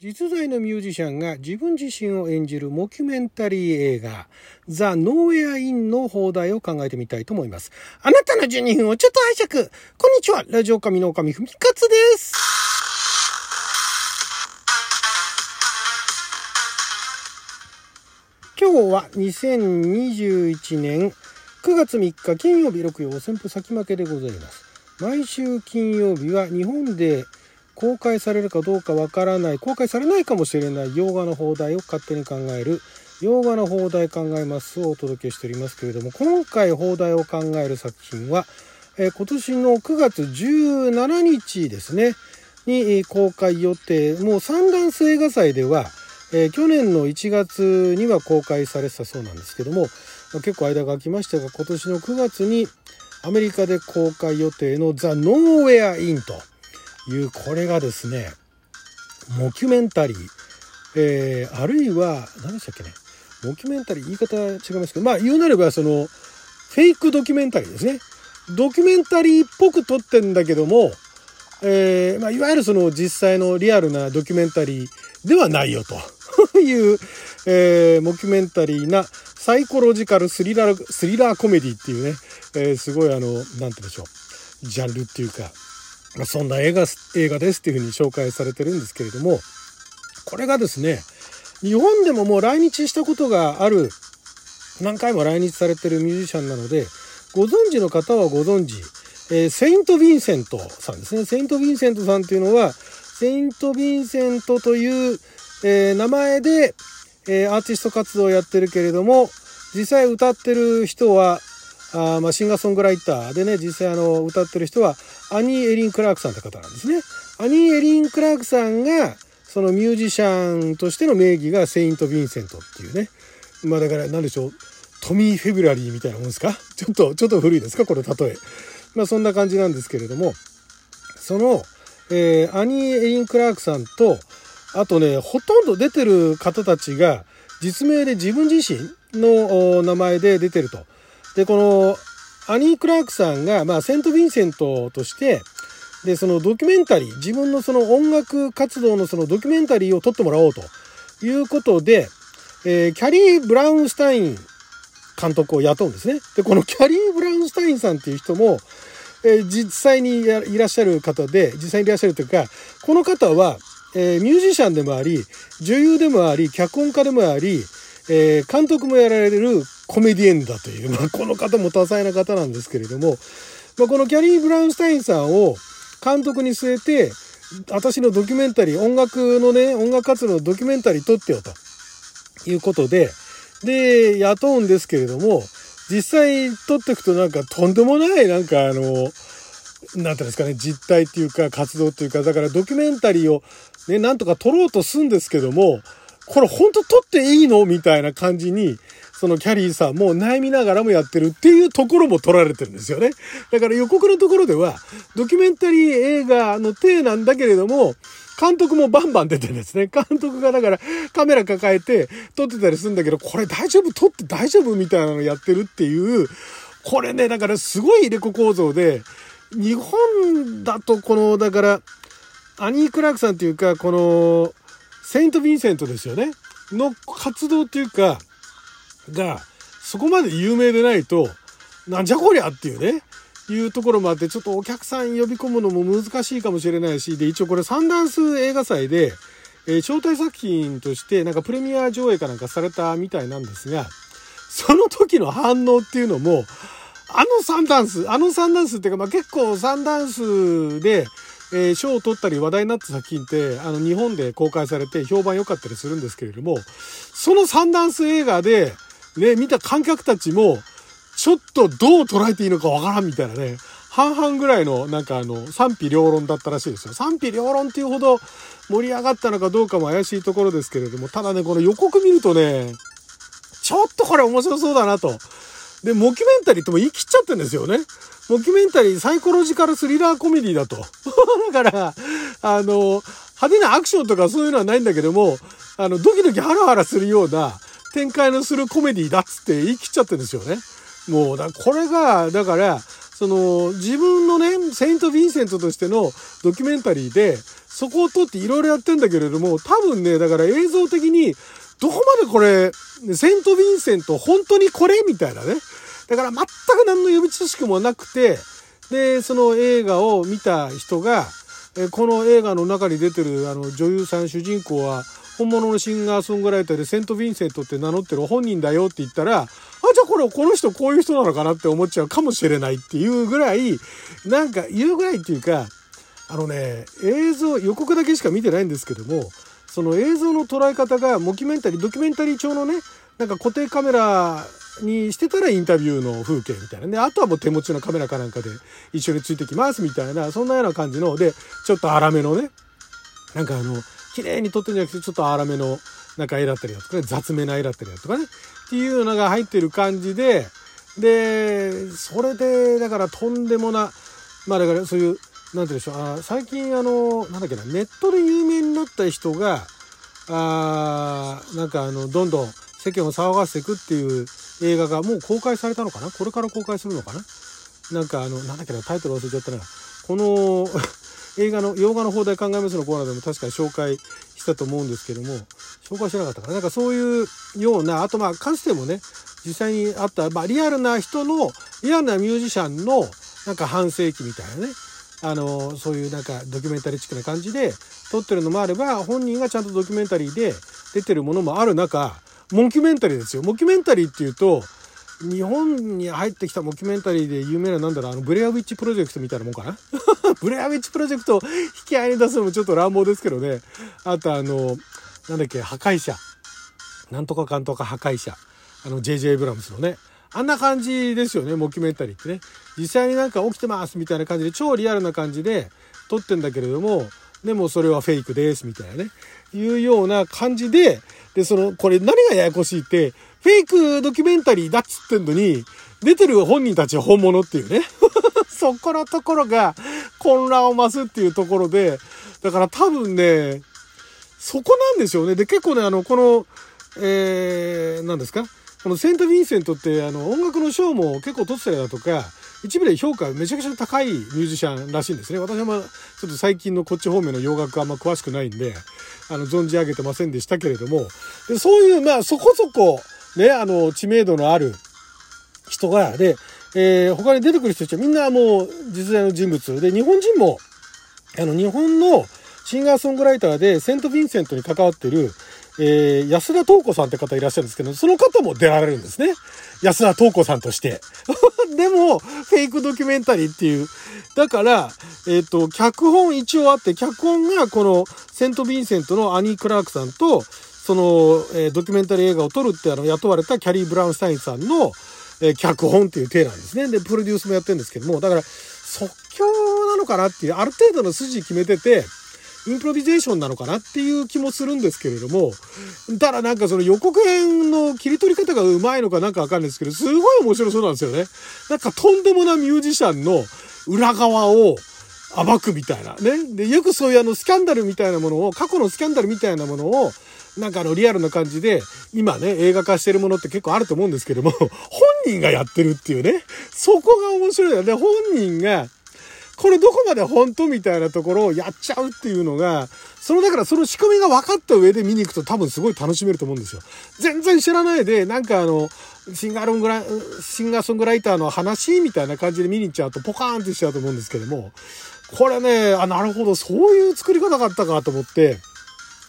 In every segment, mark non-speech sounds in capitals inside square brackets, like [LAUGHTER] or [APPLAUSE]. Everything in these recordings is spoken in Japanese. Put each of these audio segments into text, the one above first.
実在のミュージシャンが自分自身を演じるモキュメンタリー映画 The Nowhere Inn の邦題を考えてみたいと思います。あなたの12分をちょっと拝借こんにちはラジオ神の神ふみかつです今日は2021年9月3日金曜日六曜先負先負けでございます。毎週金曜日は日本で公開されるかどうかわからない公開されないかもしれない洋画の放題を勝手に考える洋画の放題考えますをお届けしておりますけれども今回放題を考える作品は、えー、今年の9月17日ですねに公開予定もうサンダンス映画祭では、えー、去年の1月には公開されてたそうなんですけども、結構間が空きましたが今年の9月にアメリカで公開予定のザ・ノーウェア・インというこれがですねモキュメンタリー、えー、あるいは何でしたっけね。モキュメンタリー言い方違いますけどまあ言うなればそのフェイクドキュメンタリーですね。ドキュメンタリーっぽく撮ってんだけども、えーまあ、いわゆるその実際のリアルなドキュメンタリーではないよと。[LAUGHS] いう、えー、モキュメンタリーなサイコロジカルスリラースリラーコメディっていうね、えー、すごいあの何て言うんでしょう。ジャンルっていうかま、そんな映画映画ですっていうふうに紹介されてるんですけれどもこれがですね日本でももう来日したことがある何回も来日されてるミュージシャンなのでご存知の方はご存知、えー、セイント・ヴィンセントさんですね。セイント・ヴィンセントさんっていうのはセイント・ヴィンセントという、えー、名前で、えー、アーティスト活動をやってるけれども実際歌ってる人はあまあシンガーソングライターでね実際あの歌ってる人はアニー・エリン・クラークさんって方なんですね。アニー・エリン・クラークさんがそのミュージシャンとしての名義がセイント・ヴィンセントっていうねまあだから何でしょうトミー・フェブラリーみたいなもんですか？[LAUGHS] ちょっとちょっと古いですか？これ例え。まあそんな感じなんですけれどもその、えー、アニー・エリン・クラークさんとあとねほとんど出てる方たちが実名で自分自身の名前で出てると。でこのアニー・クラークさんが、まあ、セント・ヴィンセントとして、で、そのドキュメンタリー、自分のその音楽活動のそのドキュメンタリーを撮ってもらおうということで、えー、キャリー・ブラウンスタイン監督を雇うんですね。で、このキャリー・ブラウンスタインさんっていう人も、えー、実際にいらっしゃる方で、実際にいらっしゃるというか、この方は、えー、ミュージシャンでもあり、女優でもあり、脚本家でもあり、えー、監督もやられるコメディエンだという、[LAUGHS] まあ、この方も多彩な方なんですけれども、まあ、このキャリー・ブラウンスタインさんを監督に据えて、私のドキュメンタリー、音楽のね、音楽活動のドキュメンタリー撮ってよということで、で、雇うんですけれども、実際撮っていくとなんかとんでもないなんかあの、なんていうんですかね、実態っていうか活動っていうか、だからドキュメンタリーをね、なんとか撮ろうとするんですけども、これ本当撮っていいの？みたいな感じに、そのキャリーさんも悩みながらもやってるっていうところも撮られてるんですよね。だから予告のところでは、ドキュメンタリー映画の体なんだけれども、監督もバンバン出てるんですね。監督がだからカメラ抱えて撮ってたりするんだけど、これ大丈夫？撮って大丈夫？みたいなのやってるっていう、これね、だからすごい入れ子構造で、日本だとこの、だから、アニー・クラークさんっていうか、この、セイント・ヴィンセントですよね。の活動っていうか、が、そこまで有名でないと、なんじゃこりゃっていうね、いうところもあって、ちょっとお客さん呼び込むのも難しいかもしれないし、で、一応これサンダンス映画祭で、えー、招待作品として、なんかプレミア上映かなんかされたみたいなんですが、その時の反応っていうのも、あのサンダンス、あのサンダンスっていうか、まあ、結構サンダンスで、えー、賞を取ったり話題になった作品って、あの、日本で公開されて評判良かったりするんですけれども、そのサンダンス映画で、ね、見た観客たちも、ちょっとどう捉えていいのかわからんみたいなね、半々ぐらいの、なんかあの、賛否両論だったらしいですよ。賛否両論っていうほど盛り上がったのかどうかも怪しいところですけれども、ただね、この予告見るとね、ちょっとこれ面白そうだなと。で、モキュメンタリーっても言い切っちゃってるんですよね。モキュメンタリー、サイコロジカルスリラーコメディだと。[LAUGHS] だから、あの、派手なアクションとかそういうのはないんだけども、あの、ドキドキハラハラするような展開のするコメディだっつって言い切っちゃってるんですよね。もう、だこれが、だから、その自分のねセイント・ヴィンセントとしてのドキュメンタリーでそこを撮っていろいろやってんだけれども多分ねだから映像的にどこまでこれセイント・ヴィンセント本当にこれみたいなねだから全く何の予備知識もなくてでその映画を見た人がこの映画の中に出てるあの女優さん主人公は本物のシンガーソングライターでセント・ヴィンセントって名乗ってる本人だよって言ったら、あ、じゃあこれ、この人こういう人なのかなって思っちゃうかもしれないっていうぐらい、なんか言うぐらいっていうか、あのね、映像、予告だけしか見てないんですけども、その映像の捉え方がモキュメンタリー、ドキュメンタリー調のね、なんか固定カメラにしてたらインタビューの風景みたいなね。あとはもう手持ちのカメラかなんかで一緒についてきますみたいな、そんなような感じの、で、ちょっと粗めのね、なんかあの、綺麗に撮ってるんじゃなくて、ちょっと粗めの、なんか絵だったりだとかね、雑めな絵だったりだとかね、っていうのが入ってる感じで、で、それで、だからとんでもな、まあだからそういう、なんて言うんでしょう、あ最近あの、なんだっけな、ネットで有名になった人が、あなんかあの、どんどん世間を騒がせていくっていう映画がもう公開されたのかな？これから公開するのかな？なんかあの、なんだっけな、タイトル忘れちゃったな。この映画の、洋画の放題考えますのコーナーでも確かに紹介したと思うんですけども、紹介してなかったかな。なんかそういうような、あとまあ、かつてもね、実際にあった、まあ、リアルな人の、リアルなミュージシャンの、なんか半世紀みたいなね、あの、そういうなんかドキュメンタリーチックな感じで撮ってるのもあれば、本人がちゃんとドキュメンタリーで出てるものもある中、モキュメンタリーですよ。モキュメンタリーっていうと、日本に入ってきたモキュメンタリーで有名ななんだろう、あの、ブレアウィッチプロジェクトみたいなもんかな？[LAUGHS] ブレアウィッチプロジェクト引き合いに出すのもちょっと乱暴ですけどね。あとあの、なんだっけ、破壊者。なんとかかんとか破壊者。あの、JJ ブラムスのね。あんな感じですよね、モキュメンタリーってね。実際になんか起きてますみたいな感じで、超リアルな感じで撮ってんだけれども、でもそれはフェイクですみたいなね。いうような感じで、で、その、これ何がややこしいって、フェイクドキュメンタリーだっつってんのに、出てる本人たちは本物っていうね。[LAUGHS] そこのところが混乱を増すっていうところで、だから多分ね、そこなんでしょうね。で、結構ね、あの、この、えー、何ですか？このセント・ヴィンセントってあの音楽の賞も結構取ってたりだとか、一部で評価めちゃくちゃ高いミュージシャンらしいんですね。私はまあ、ちょっと最近のこっち方面の洋楽あんま詳しくないんで、あの、存じ上げてませんでしたけれども、でそういう、まあ、そこそこ、ね、あの、知名度のある人が、で、えー、他に出てくる人たちはみんなもう実在の人物で、日本人も、あの、日本のシンガーソングライターでセント・ヴィンセントに関わってる、えー、安田東子さんって方いらっしゃるんですけど、その方も出られるんですね。安田東子さんとして。[LAUGHS] でも、フェイクドキュメンタリーっていう。だから、えっ、ー、と、脚本一応あって、脚本がこのセント・ヴィンセントのアニー・クラークさんと、その、えー、ドキュメンタリー映画を撮るってあの雇われたキャリー・ブラウンスタインさんの、えー、脚本っていう体なんですね。で、プロデュースもやってるんですけども、だから、即興なのかなっていう、ある程度の筋決めてて、インプロビゼーションなのかなっていう気もするんですけれども、ただなんかその予告編の切り取り方がうまいのかなんかわかんないですけど、すごい面白そうなんですよね。なんかとんでもなミュージシャンの裏側を暴くみたいなね。で、よくそういうあのスキャンダルみたいなものを、過去のスキャンダルみたいなものを、なんかあのリアルな感じで、今ね、映画化してるものって結構あると思うんですけども、本人がやってるっていうね。そこが面白いよね。本人が、これどこまで本当みたいなところをやっちゃうっていうのが、そのだからその仕組みが分かった上で見に行くと多分すごい楽しめると思うんですよ。全然知らないで、なんかあの、シンガーロングラシンガーソングライターの話みたいな感じで見に行っちゃうとポカーンってしちゃうと思うんですけども、これね、あ、なるほど、そういう作り方があったかと思って、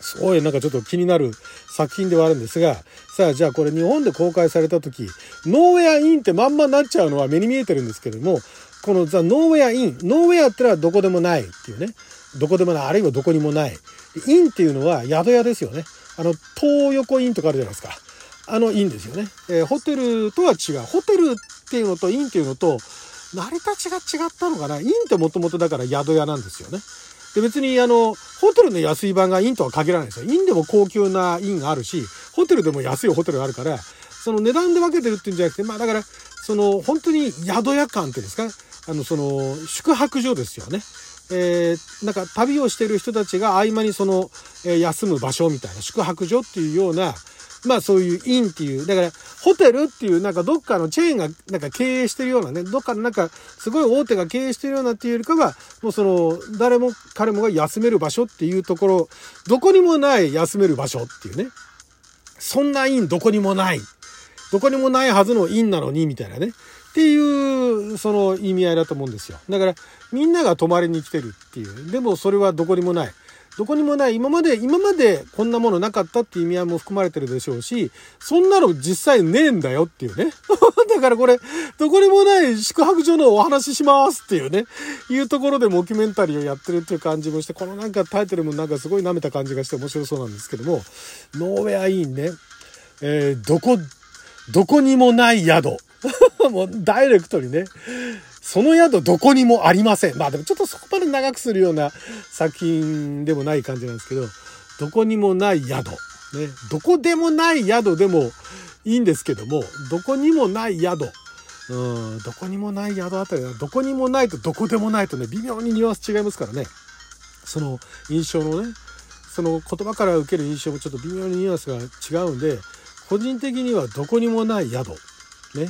すごいなんかちょっと気になる作品ではあるんですが、さあじゃあこれ日本で公開された時、ノーウェアインってまんまになっちゃうのは目に見えてるんですけども、このザ・ノーウェア・イン。ノーウェアってのはどこでもないっていうね。どこでもない、あるいはどこにもない。 Inn っていうのは宿屋ですよね。あの、東横インとかあるじゃないですか。あの inn ですよね。えー、ホテルとは違う。ホテルっていうのと inn っていうのと、成り立ちが違ったのかな。 Inn ってもともとだから宿屋なんですよね。で、別にあの、ホテルの安い版が inn とは限らないですよ。 Inn でも高級な inn があるし、ホテルでも安いホテルがあるから、その値段で分けてるっていうんじゃなくて、まあだから、その本当に宿屋感っていうんですか、あの、その、宿泊所ですよね。えー、なんか旅をしてる人たちが合間にその、えー、休む場所みたいな宿泊所っていうようなまあそういう inn っていう、だからホテルっていうなんかどっかのチェーンがなんか経営してるようなね、どっかのなんかすごい大手が経営してるようなっていうよりかは、もうその誰も彼もが休める場所っていうところ、どこにもない休める場所っていうね。そんなインどこにもない。どこにもないはずのインなのに、みたいなね。っていう、その意味合いだと思うんですよ。だから、みんなが泊まりに来てるっていう。でもそれはどこにもない。どこにもない、今まで、今までこんなものなかったっていう意味合いも含まれてるでしょうし、そんなの実際ねえんだよっていうね。[LAUGHS] だからこれ、どこにもない宿泊所のお話ししますっていうね、いうところでモキュメンタリーをやってるっていう感じもして、このなんかタイトルもなんかすごい舐めた感じがして面白そうなんですけども、ノーウェアインね、えー、どこ、どこにもない宿。[LAUGHS] もうダイレクトにね、その宿どこにもありません。まあでもちょっとそこまで長くするような作品でもない感じなんですけど、どこにもない宿。ね、どこでもない宿でもいいんですけども、どこにもない宿。うん、どこにもない宿あたりは、どこにもないとどこでもないとね、微妙にニュアンス違いますからね。その印象のね、その言葉から受ける印象もちょっと微妙にニュアンスが違うんで、個人的にはどこにもない宿。ね。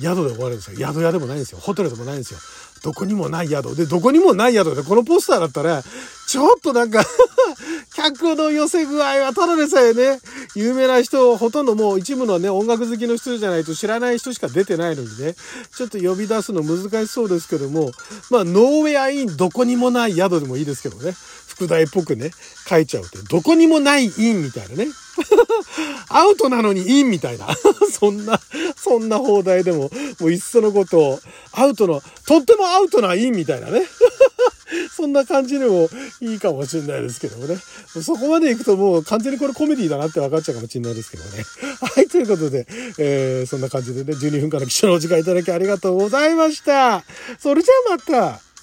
宿で終わるんですよ。宿屋でもないんですよ。ホテルでもないんですよ。どこにもない宿。で、どこにもない宿で、このポスターだったら、ちょっとなんか [LAUGHS] 客の寄せ具合はただでさえね、有名な人、ほとんどもう一部のね、音楽好きの人じゃないと知らない人しか出てないのにね、ちょっと呼び出すの難しそうですけども、まあ、ノーウェアインどこにもない宿でもいいですけどね、副題っぽくね、書いちゃうって、どこにもない inn みたいなね。[LAUGHS] アウトなのにインみたいな。[LAUGHS] そんな、そんな邦題でも、もういっそのことを、アウトの、とってもアウトな inn みたいなね。そんな感じでもいいかもしれないですけどもね。そこまで行くともう完全にこれコメディだなって分かっちゃうかもしれないですけどね。[LAUGHS] はい、ということで、えー、そんな感じでね、12分間の貴重なお時間いただきありがとうございました。それじゃあまた。